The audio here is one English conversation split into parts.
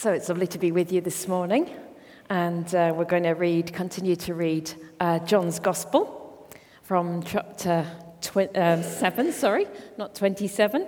So it's lovely to be with you this morning, and uh, we're going to read, continue to read uh, John's Gospel from chapter tw- uh, 7, sorry, not 27.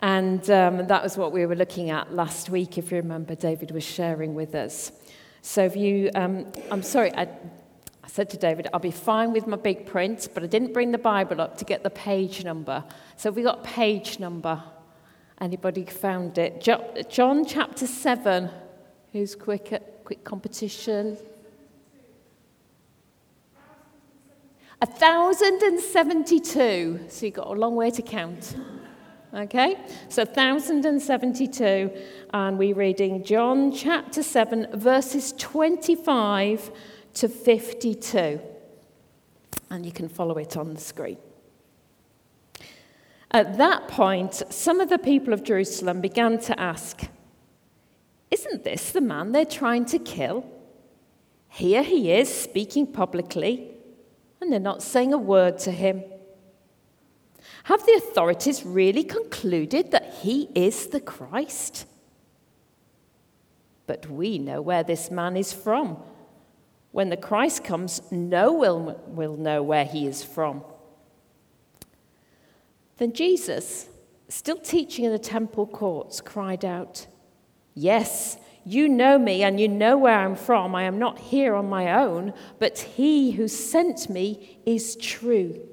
And um, that was what we were looking at last week, if you remember, David was sharing with us. So if you, um, I'm sorry, I, I said to David, I'll be fine with my big print, but I didn't bring the Bible up to get the page number. So we got page number. Anybody found it? John chapter 7. Who's quick at quick competition? 1,072. So you've got a long way to count. Okay? So 1,072. And we're reading John chapter 7, verses 25 to 52. And you can follow it on the screen. At that point, some of the people of Jerusalem began to ask, Isn't this the man they're trying to kill? Here he is speaking publicly, and they're not saying a word to him. Have the authorities really concluded that he is the Christ? But we know where this man is from. When the Christ comes, no one will know where he is from. Then Jesus, still teaching in the temple courts, cried out, Yes, you know me and you know where I'm from. I am not here on my own, but he who sent me is true.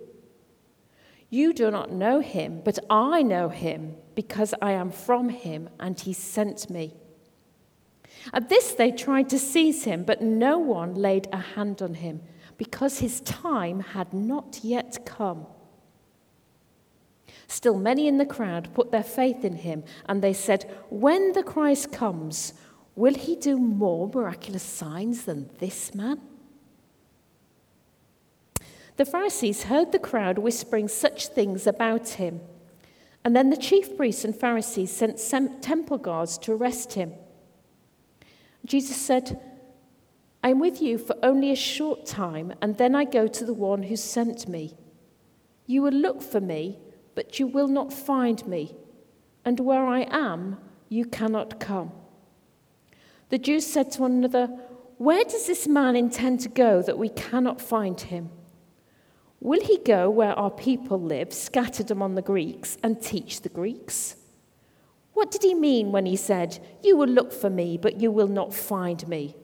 You do not know him, but I know him because I am from him and he sent me. At this, they tried to seize him, but no one laid a hand on him because his time had not yet come. Still, many in the crowd put their faith in him, and they said, When the Christ comes, will he do more miraculous signs than this man? The Pharisees heard the crowd whispering such things about him. And then the chief priests and Pharisees sent temple guards to arrest him. Jesus said, I am with you for only a short time, and then I go to the one who sent me. You will look for me but you will not find me, and where I am, you cannot come. The Jews said to one another, Where does this man intend to go that we cannot find him? Will he go where our people live, scattered among the Greeks, and teach the Greeks? What did he mean when he said, You will look for me, but you will not find me?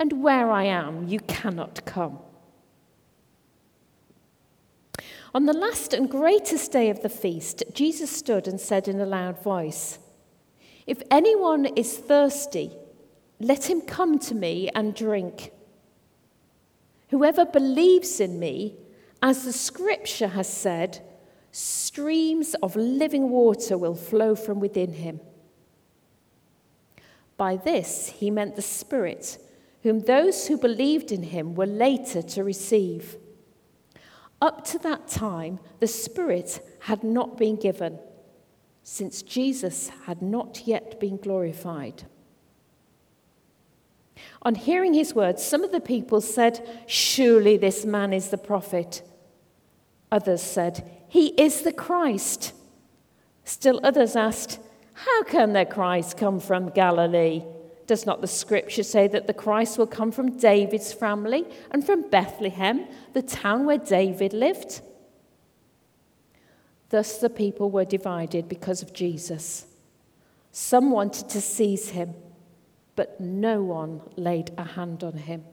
And where I am, you cannot come. On the last and greatest day of the feast, Jesus stood and said in a loud voice, If anyone is thirsty, let him come to me and drink. Whoever believes in me, as the scripture has said, streams of living water will flow from within him. By this, he meant the Spirit, whom those who believed in him were later to receive. Up to that time, the Spirit had not been given, since Jesus had not yet been glorified. On hearing his words, some of the people said, Surely this man is the prophet. Others said, He is the Christ. Still others asked, How can the Christ come from Galilee? Does not the scripture say that the Christ will come from David's family and from Bethlehem, the town where David lived? Thus the people were divided because of Jesus. Some wanted to seize him, but no one laid a hand on him.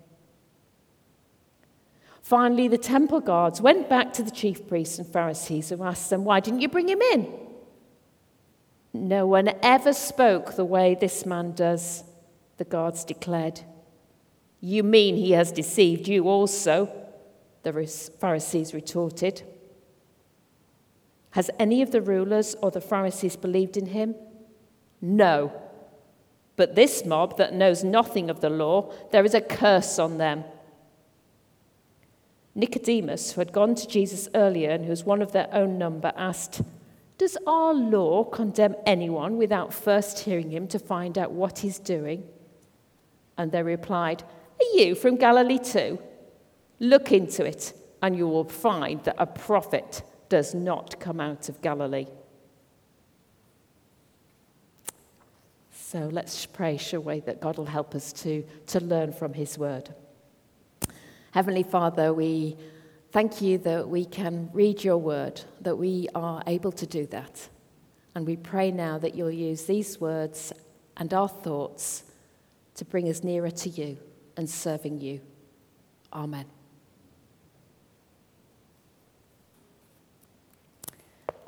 Finally, the temple guards went back to the chief priests and Pharisees and asked them, Why didn't you bring him in? No one ever spoke the way this man does the guards declared. You mean he has deceived you also? The Pharisees retorted. Has any of the rulers or the Pharisees believed in him? No. But this mob that knows nothing of the law, there is a curse on them. Nicodemus, who had gone to Jesus earlier and who was one of their own number, asked, Does our law condemn anyone without first hearing him to find out what he's doing? And they replied, Are you from Galilee too? Look into it, and you will find that a prophet does not come out of Galilee. So let's pray, shall we, that God will help us to, to learn from his word. Heavenly Father, we thank you that we can read your word, that we are able to do that. And we pray now that you'll use these words and our thoughts to bring us nearer to you and serving you. Amen.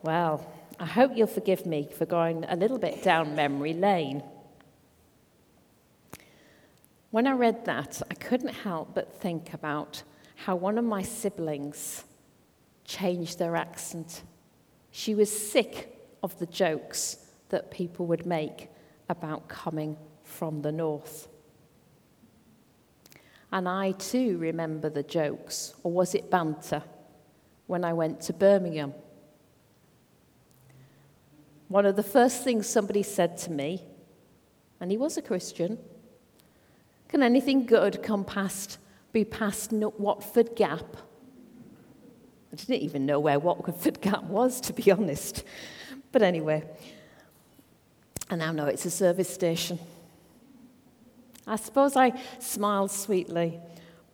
Well, I hope you'll forgive me for going a little bit down memory lane. When I read that, I couldn't help but think about how one of my siblings changed their accent. She was sick of the jokes that people would make about coming from the north. And I too remember the jokes, or was it banter, when I went to Birmingham one of the first things somebody said to me, and he was a Christian, can anything good come past, be past Watford Gap? I didn't even know where Watford Gap was, to be honest. But anyway, I now know it's a service station. I suppose I smiled sweetly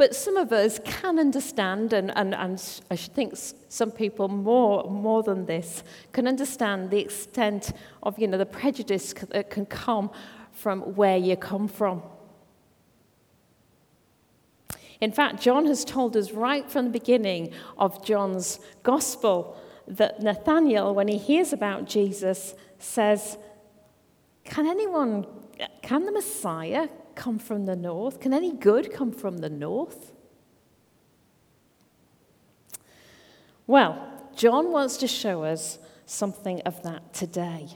but some of us can understand, and, and, and I think some people more, more than this can understand the extent of you know, the prejudice that can come from where you come from. In fact, John has told us right from the beginning of John's gospel that Nathanael, when he hears about Jesus, says, Can anyone, can the Messiah come from the north? Can any good come from the north? Well, John wants to show us something of that today.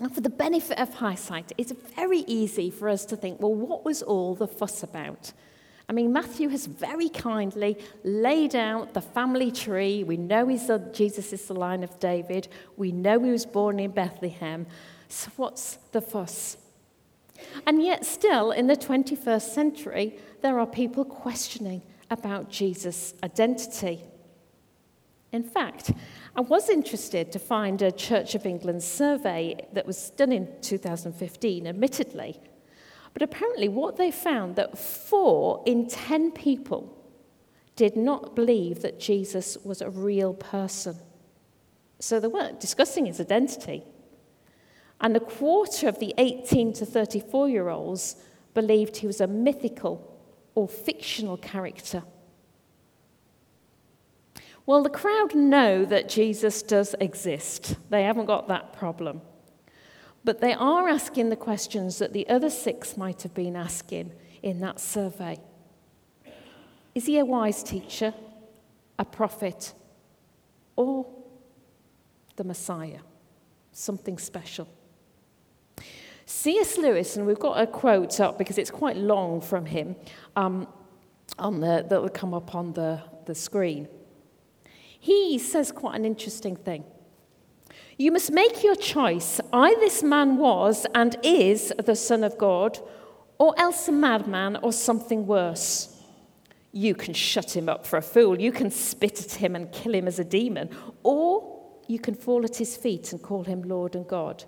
And for the benefit of hindsight, it's very easy for us to think, well, what was all the fuss about? I mean, Matthew has very kindly laid out the family tree. We know he's the, Jesus is the line of David. We know he was born in Bethlehem. So, what's the fuss? And yet, still, in the 21st century, there are people questioning about Jesus' identity. In fact, I was interested to find a Church of England survey that was done in 2015, admittedly. But apparently, what they found that four in 10 people did not believe that Jesus was a real person. So they weren't discussing his identity. And a quarter of the 18 to 34 year olds believed he was a mythical or fictional character. Well, the crowd know that Jesus does exist. They haven't got that problem. But they are asking the questions that the other six might have been asking in that survey Is he a wise teacher, a prophet, or the Messiah? Something special. C.S. Lewis, and we've got a quote up because it's quite long from him um, on the, that will come up on the, the screen. He says quite an interesting thing. You must make your choice. I, this man, was and is the Son of God, or else a madman or something worse. You can shut him up for a fool. You can spit at him and kill him as a demon. Or you can fall at his feet and call him Lord and God.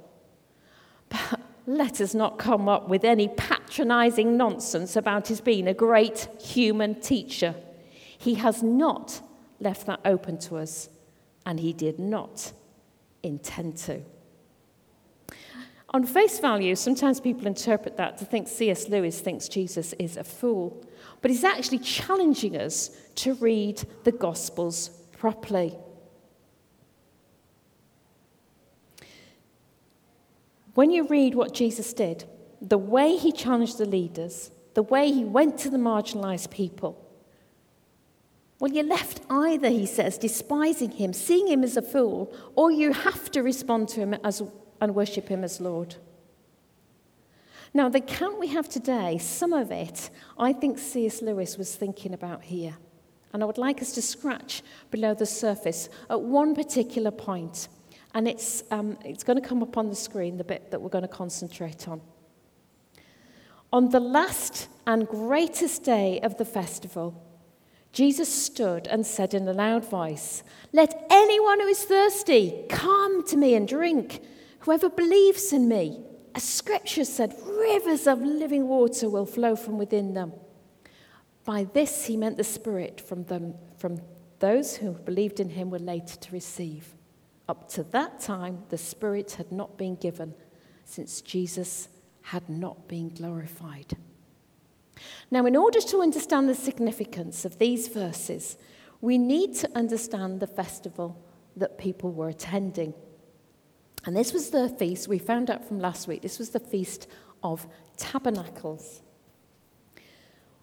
But let us not come up with any patronizing nonsense about his being a great human teacher. He has not left that open to us, and he did not intend to. On face value, sometimes people interpret that to think C.S. Lewis thinks Jesus is a fool, but he's actually challenging us to read the Gospels properly. When you read what Jesus did, the way he challenged the leaders, the way he went to the marginalized people, well, you're left either, he says, despising him, seeing him as a fool, or you have to respond to him as, and worship him as Lord. Now, the account we have today, some of it, I think C.S. Lewis was thinking about here. And I would like us to scratch below the surface at one particular point. And it's, um, it's going to come up on the screen, the bit that we're going to concentrate on. On the last and greatest day of the festival, Jesus stood and said in a loud voice, Let anyone who is thirsty come to me and drink. Whoever believes in me, as scripture said, rivers of living water will flow from within them. By this he meant the Spirit from, them, from those who believed in him were later to receive. Up to that time, the Spirit had not been given, since Jesus had not been glorified. Now, in order to understand the significance of these verses, we need to understand the festival that people were attending. And this was the feast, we found out from last week, this was the Feast of Tabernacles.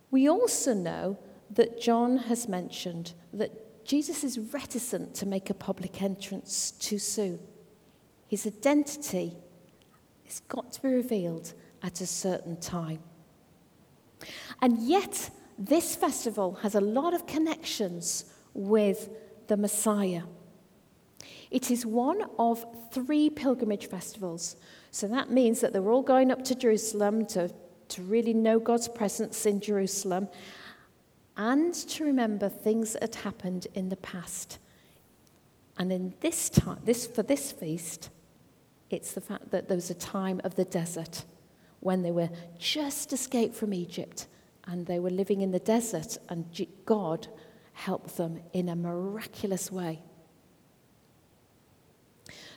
We also know that John has mentioned that Jesus is reticent to make a public entrance too soon. His identity has got to be revealed at a certain time. And yet, this festival has a lot of connections with the Messiah. It is one of three pilgrimage festivals. So that means that they're all going up to Jerusalem to, to really know God's presence in Jerusalem and to remember things that had happened in the past. And in this time, this, for this feast, it's the fact that there was a time of the desert when they were just escaped from Egypt and they were living in the desert, and God helped them in a miraculous way.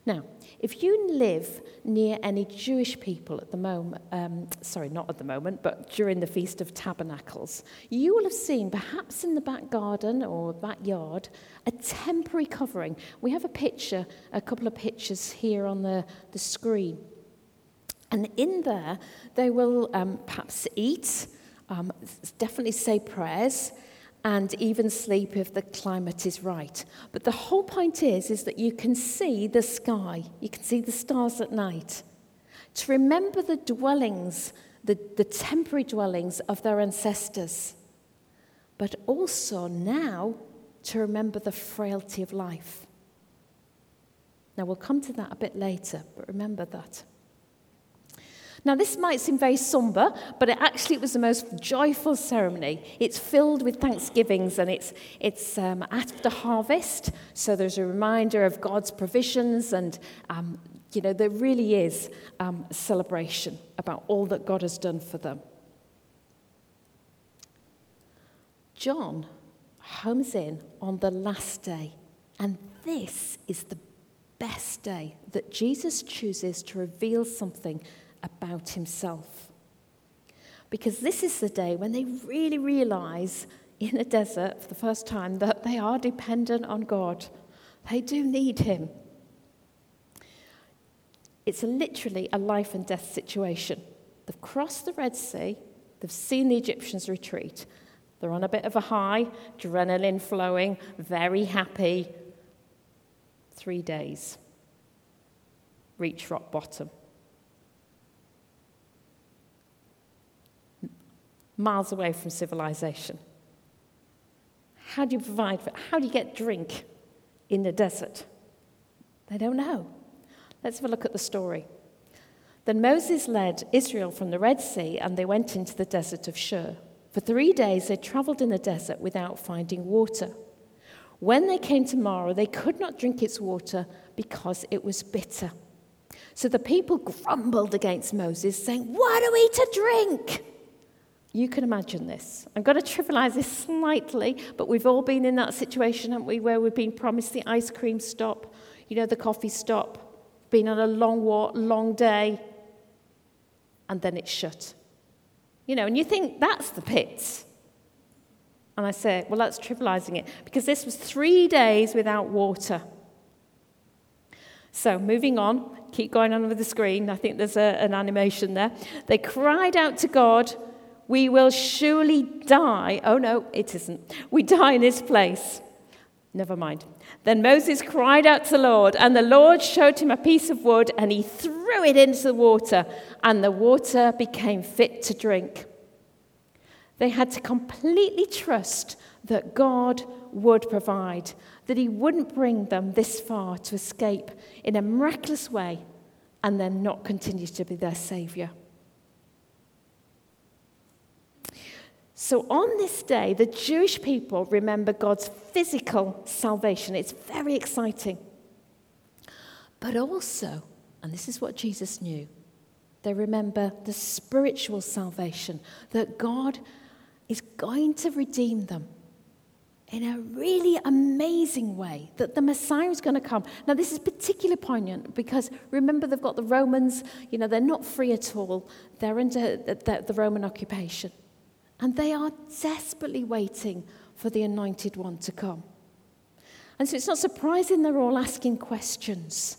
Now, if you live near any Jewish people at the moment, um, sorry, not at the moment, but during the Feast of Tabernacles, you will have seen, perhaps in the back garden or backyard, a temporary covering. We have a picture, a couple of pictures here on the, the screen. And in there, they will um, perhaps eat, um, definitely say prayers, and even sleep if the climate is right. But the whole point is, is that you can see the sky, you can see the stars at night. To remember the dwellings, the, the temporary dwellings of their ancestors, but also now to remember the frailty of life. Now, we'll come to that a bit later, but remember that. Now, this might seem very somber, but it actually was the most joyful ceremony. It's filled with thanksgivings and it's, it's um, after harvest, so there's a reminder of God's provisions, and um, you know, there really is um, celebration about all that God has done for them. John homes in on the last day, and this is the best day that Jesus chooses to reveal something about himself. Because this is the day when they really realize in a desert for the first time that they are dependent on God. They do need him. It's literally a life and death situation. They've crossed the Red Sea, they've seen the Egyptians retreat. They're on a bit of a high, adrenaline flowing, very happy. Three days. Reach rock bottom. Miles away from civilization. How do you provide for How do you get drink in the desert? They don't know. Let's have a look at the story. Then Moses led Israel from the Red Sea, and they went into the desert of Shur. For three days they traveled in the desert without finding water. When they came to Marah, they could not drink its water because it was bitter. So the people grumbled against Moses, saying, What are we to drink? You can imagine this. I'm going to trivialize this slightly, but we've all been in that situation, haven't we, where we've been promised the ice cream stop, you know, the coffee stop, been on a long walk, long day, and then it's shut. You know, and you think that's the pits. And I say, well, that's trivializing it, because this was three days without water. So, moving on, keep going on with the screen. I think there's a, an animation there. They cried out to God we will surely die. Oh, no, it isn't. We die in this place. Never mind. Then Moses cried out to the Lord, and the Lord showed him a piece of wood, and he threw it into the water, and the water became fit to drink. They had to completely trust that God would provide, that he wouldn't bring them this far to escape in a miraculous way and then not continue to be their Savior. So, on this day, the Jewish people remember God's physical salvation. It's very exciting. But also, and this is what Jesus knew, They remember the spiritual salvation that God is going to redeem them in a really amazing way that the Messiah is going to come. Now, this is particularly poignant because remember, they've got the Romans, you know, they're not free at all, they're under the, the Roman occupation. And they are desperately waiting for the anointed one to come. And so it's not surprising they're all asking questions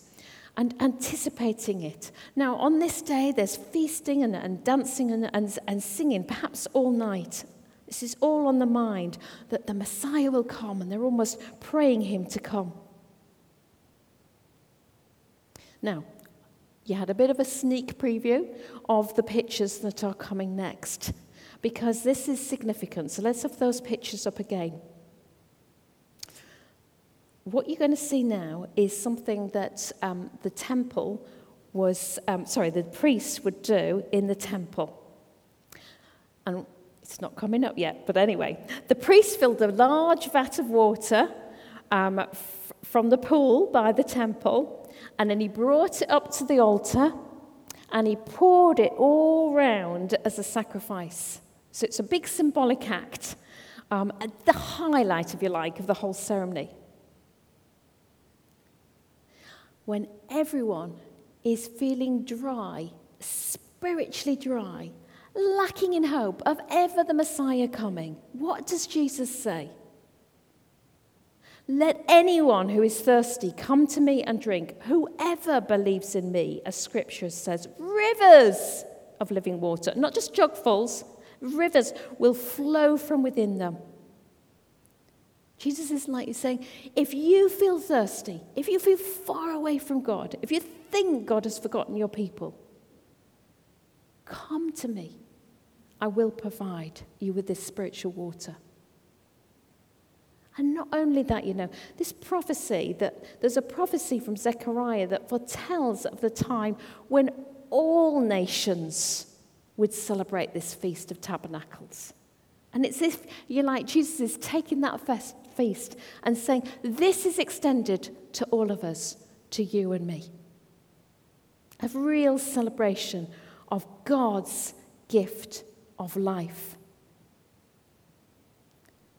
and anticipating it. Now, on this day, there's feasting and, and dancing and, and, and singing, perhaps all night. This is all on the mind that the Messiah will come, and they're almost praying him to come. Now, you had a bit of a sneak preview of the pictures that are coming next, because this is significant. So let's have those pictures up again. What you're going to see now is something that um, the temple was, um, sorry, the priests would do in the temple. And it's not coming up yet, but anyway, the priest filled a large vat of water um, f- from the pool by the temple, and then he brought it up to the altar and he poured it all round as a sacrifice. So it's a big symbolic act, um, the highlight, if you like, of the whole ceremony. When everyone is feeling dry, spiritually dry, lacking in hope of ever the Messiah coming, what does Jesus say? Let anyone who is thirsty come to me and drink. Whoever believes in me, as scripture says, rivers of living water, not just jugfuls, rivers will flow from within them. Jesus is like you saying, if you feel thirsty, if you feel far away from God, if you think God has forgotten your people, come to me. I will provide you with this spiritual water. And not only that, you know, this prophecy that there's a prophecy from Zechariah that foretells of the time when all nations would celebrate this Feast of Tabernacles. And it's if you like, Jesus is taking that first feast and saying, This is extended to all of us, to you and me. A real celebration of God's gift of life.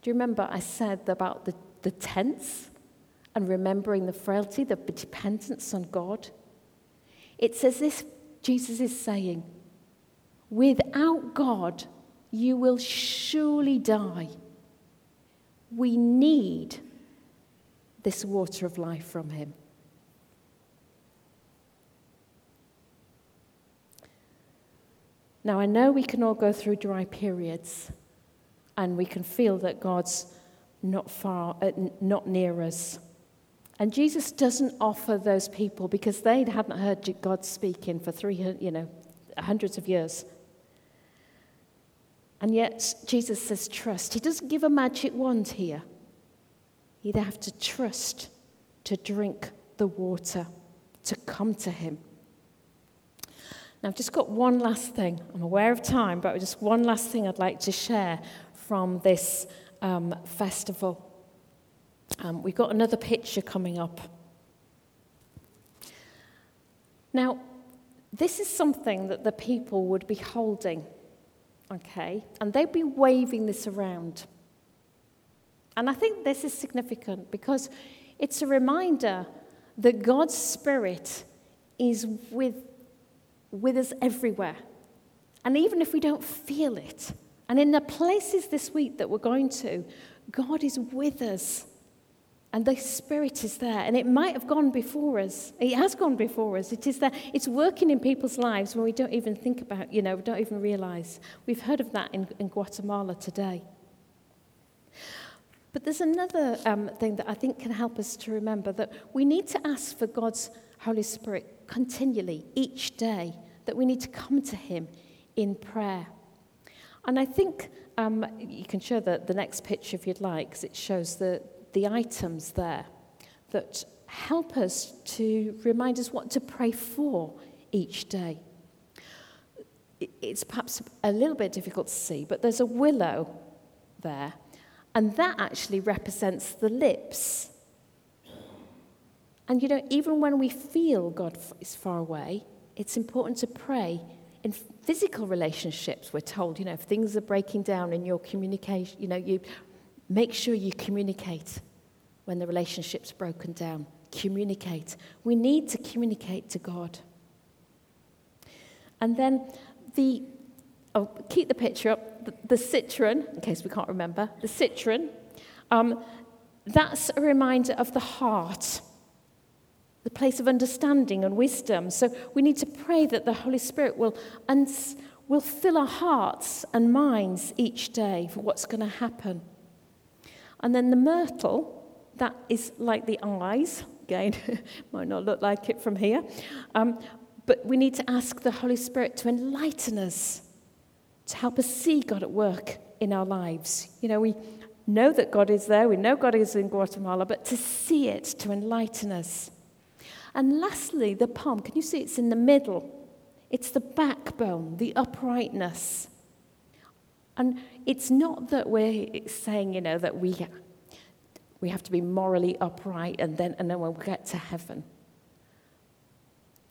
Do you remember I said about the, the tense and remembering the frailty, the dependence on God? It's as if Jesus is saying, without God, you will surely die. We need this water of life from Him. Now, I know we can all go through dry periods and we can feel that God's not far, uh, not near us. And Jesus doesn't offer those people because they hadn't heard God speaking for three, you know, hundreds of years. And yet, Jesus says, trust. He doesn't give a magic wand here. You have to trust to drink the water, to come to Him. Now, I've just got one last thing. I'm aware of time, but just one last thing I'd like to share from this um, festival. Um, we've got another picture coming up. Now, this is something that the people would be holding, okay? And they'd be waving this around. And I think this is significant because it's a reminder that God's Spirit is with with us everywhere. And even if we don't feel it, and in the places this week that we're going to, God is with us. And the Spirit is there. And it might have gone before us. It has gone before us. It is there. It's working in people's lives when we don't even think about, you know, we don't even realize. We've heard of that in, in Guatemala today. But there's another um, thing that I think can help us to remember that we need to ask for God's Holy Spirit continually, each day, that we need to come to Him in prayer. And I think um, you can show the, the next picture if you'd like, because it shows the, the items there that help us to remind us what to pray for each day. It's perhaps a little bit difficult to see, but there's a willow there, and that actually represents the lips and you know, even when we feel God is far away, it's important to pray in physical relationships, we're told, you know, if things are breaking down in your communication, you know, you make sure you communicate when the relationship's broken down. Communicate. We need to communicate to God. And then the, oh, keep the picture up, the, the citron, in case we can't remember, the citron, um, that's a reminder of the heart the place of understanding and wisdom. So we need to pray that the Holy Spirit will, uns- will fill our hearts and minds each day for what's going to happen. And then the myrtle, that is like the eyes. Again, might not look like it from here. Um, but we need to ask the Holy Spirit to enlighten us, to help us see God at work in our lives. You know, we know that God is there, we know God is in Guatemala, but to see it, to enlighten us. And lastly, the palm. Can you see it's in the middle? It's the backbone, the uprightness. And it's not that we're saying, you know, that we, we have to be morally upright and then, and then we'll get to heaven.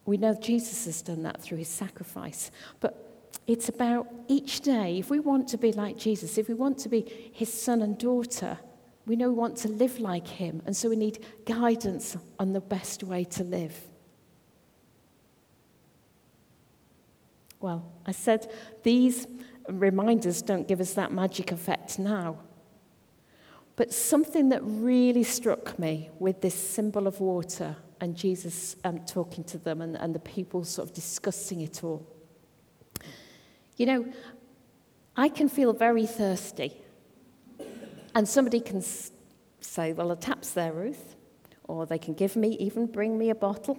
We know Jesus has done that through his sacrifice. But it's about each day, if we want to be like Jesus, if we want to be his son and daughter, we know we want to live like him, and so we need guidance on the best way to live. Well, I said these reminders don't give us that magic effect now. But something that really struck me with this symbol of water and Jesus um, talking to them and, and the people sort of discussing it all. You know, I can feel very thirsty and somebody can say, well, a tap's there, Ruth. Or they can give me, even bring me a bottle.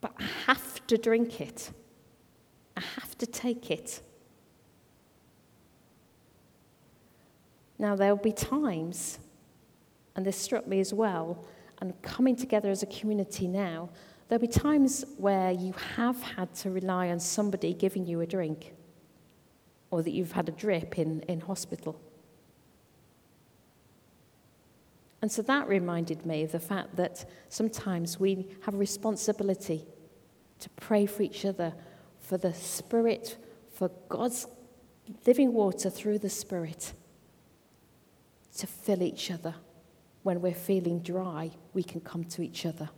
But I have to drink it. I have to take it. Now, there'll be times, and this struck me as well, and coming together as a community now, there'll be times where you have had to rely on somebody giving you a drink or that you've had a drip in, in hospital. And so that reminded me of the fact that sometimes we have a responsibility to pray for each other, for the Spirit, for God's living water through the Spirit to fill each other. When we're feeling dry, we can come to each other.